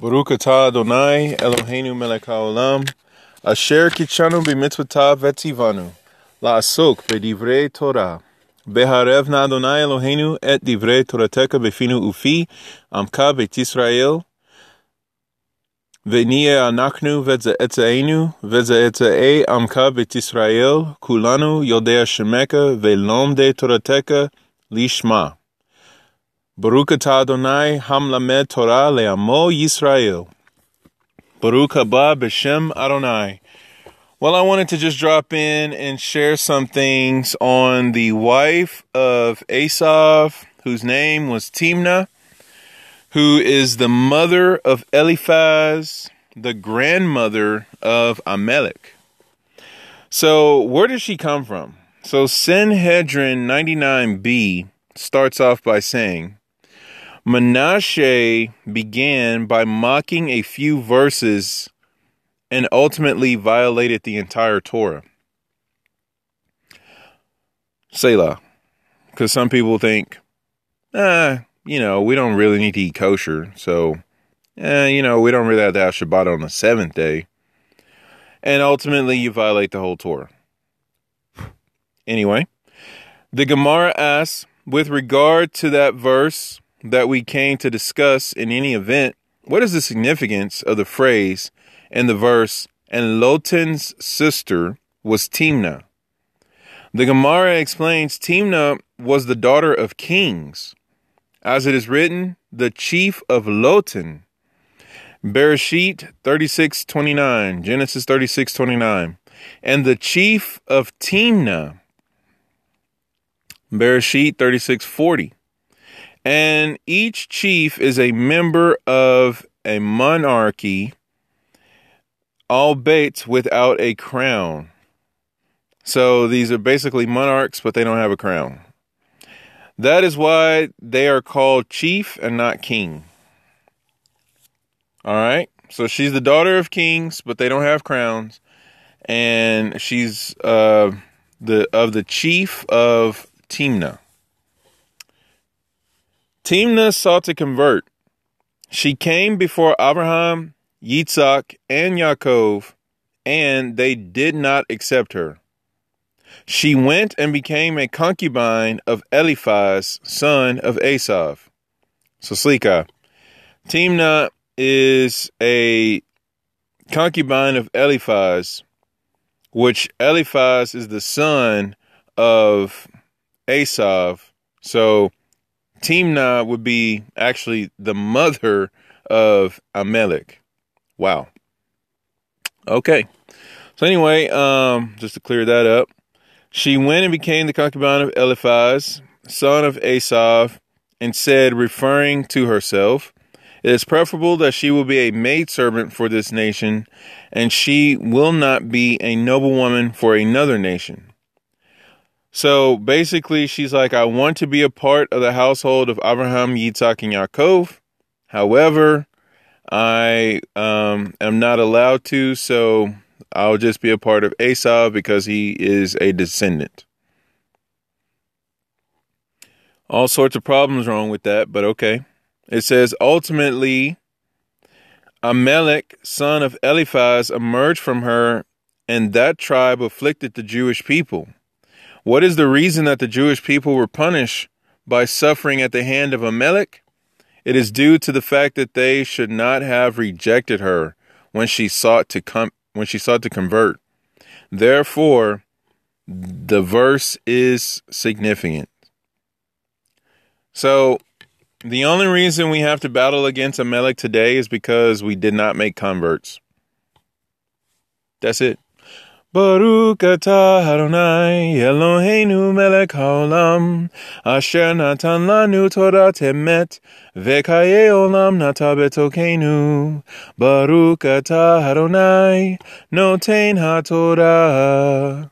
ברוך אתה אדוני, אלוהינו מלך העולם, אשר קידשנו במצוותיו וציוונו, לעסוק בדברי תורה. בהרב נא אדוני אלוהינו את דברי תורתך בפינו ופי עמקה בית ישראל, ונהיה אנחנו וצאצאינו וצאצאי עמקה בית ישראל, כולנו יודעי שמך ולומדי תורתך לשמה. Baruch atah Adonai hamlamed Torah le'amo Yisrael. Baruch haba b'shem Adonai. Well, I wanted to just drop in and share some things on the wife of Esav, whose name was Timnah, who is the mother of Eliphaz, the grandmother of Amalek. So, where does she come from? So, Sanhedrin 99b starts off by saying, Menashe began by mocking a few verses and ultimately violated the entire Torah. Selah. Because some people think, ah, you know, we don't really need to eat kosher. So, eh, you know, we don't really have to have Shabbat on the seventh day. And ultimately, you violate the whole Torah. Anyway, the Gemara asks, with regard to that verse, that we came to discuss in any event, what is the significance of the phrase and the verse, and Lotan's sister was Timnah? The Gemara explains Timnah was the daughter of kings. As it is written, the chief of Lotan. Bereshit 36:29, Genesis 36:29. And the chief of Timnah. Bereshit 36:40. And each chief is a member of a monarchy, albeit without a crown. So these are basically monarchs, but they don't have a crown. That is why they are called chief and not king. All right. So she's the daughter of kings, but they don't have crowns, and she's uh, the of the chief of Timnah. Timnah sought to convert. She came before Abraham, Yitzhak, and Yaakov, and they did not accept her. She went and became a concubine of Eliphaz, son of Esav. So Slika. Timnah is a concubine of Eliphaz, which Eliphaz is the son of Esav. So Timnah would be actually the mother of Amalek. Wow. Okay. So anyway, um, just to clear that up, she went and became the concubine of Eliphaz, son of Esav, and said, referring to herself, It is preferable that she will be a maidservant for this nation, and she will not be a noblewoman for another nation. So basically, she's like, I want to be a part of the household of Abraham, Yitzhak, and Yaakov. However, I um, am not allowed to, so I'll just be a part of Esau because he is a descendant. All sorts of problems wrong with that, but okay. It says ultimately, Amalek, son of Eliphaz, emerged from her, and that tribe afflicted the Jewish people. What is the reason that the Jewish people were punished by suffering at the hand of Amalek? It is due to the fact that they should not have rejected her when she sought to come when she sought to convert. Therefore, the verse is significant. So, the only reason we have to battle against Amalek today is because we did not make converts. That's it. Baruch atah Adonai Eloheinu melech haolam asher natan lanu Torah temet vekaye olam nata betokenu Baruch atah Adonai noten haTorah